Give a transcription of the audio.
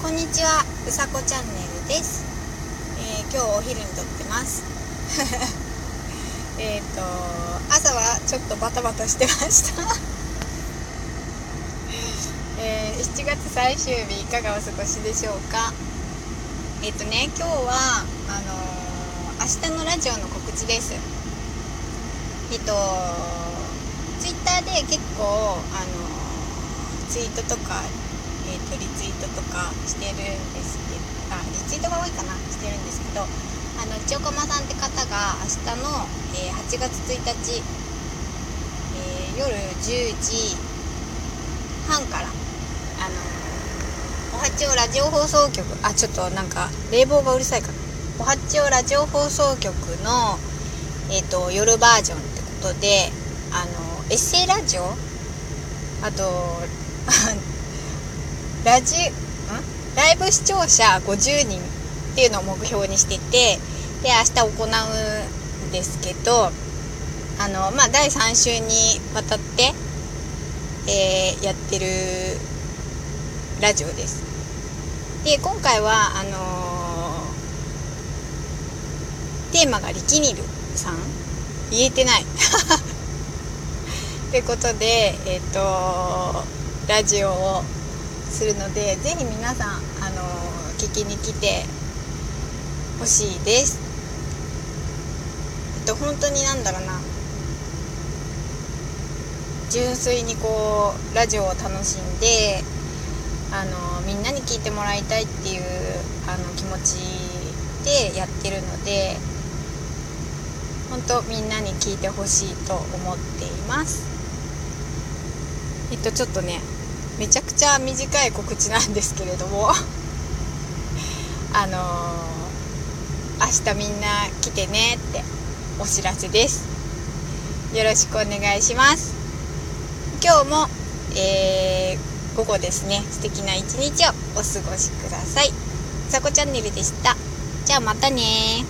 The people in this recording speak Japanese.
こんにちは、うさこチャンネルです。えー今日お昼に撮ってます。えっと、朝はちょっとバタバタしてました。えー7月最終日いかがお過ごしでしょうか。えっ、とね、今日はあのー明日のラジオの告知です。えっ、とツイッターで結構あのーツイートとかえー、とリツイートとかしてるんですけどあリツイートが多いかなしてるんですけどあの千代駒さんって方が明日の、えー8月1日、えー夜10時半からあのおはちおラジオ放送局あちょっとなんか冷房がうるさいかな。おはちおラジオ放送局の、えー、と夜バージョンってことであのエッセイラジオ？あと ラジん？ライブ視聴者50人っていうのを目標にしててで明日行うんですけどあのまあ第3週にわたって、えーやってるラジオです。で今回はあのーテーマがリキニルさん？言えてない。ってことでえっ、とラジオをするのでぜひ皆さん、あの聞きに来てほしいです。えっと本当になんだろうな純粋にこうラジオを楽しんで、あのみんなに聞いてもらいたいっていうあの気持ちでやってるので本当みんなに聞いてほしいと思っています。えっとちょっとねめちゃくちゃ短い告知なんですけれども あのー明日みんな来てねってお知らせです。よろしくお願いします。今日も、えー午後ですね素敵な一日をお過ごしください。さこチャンネルでした。じゃあまたね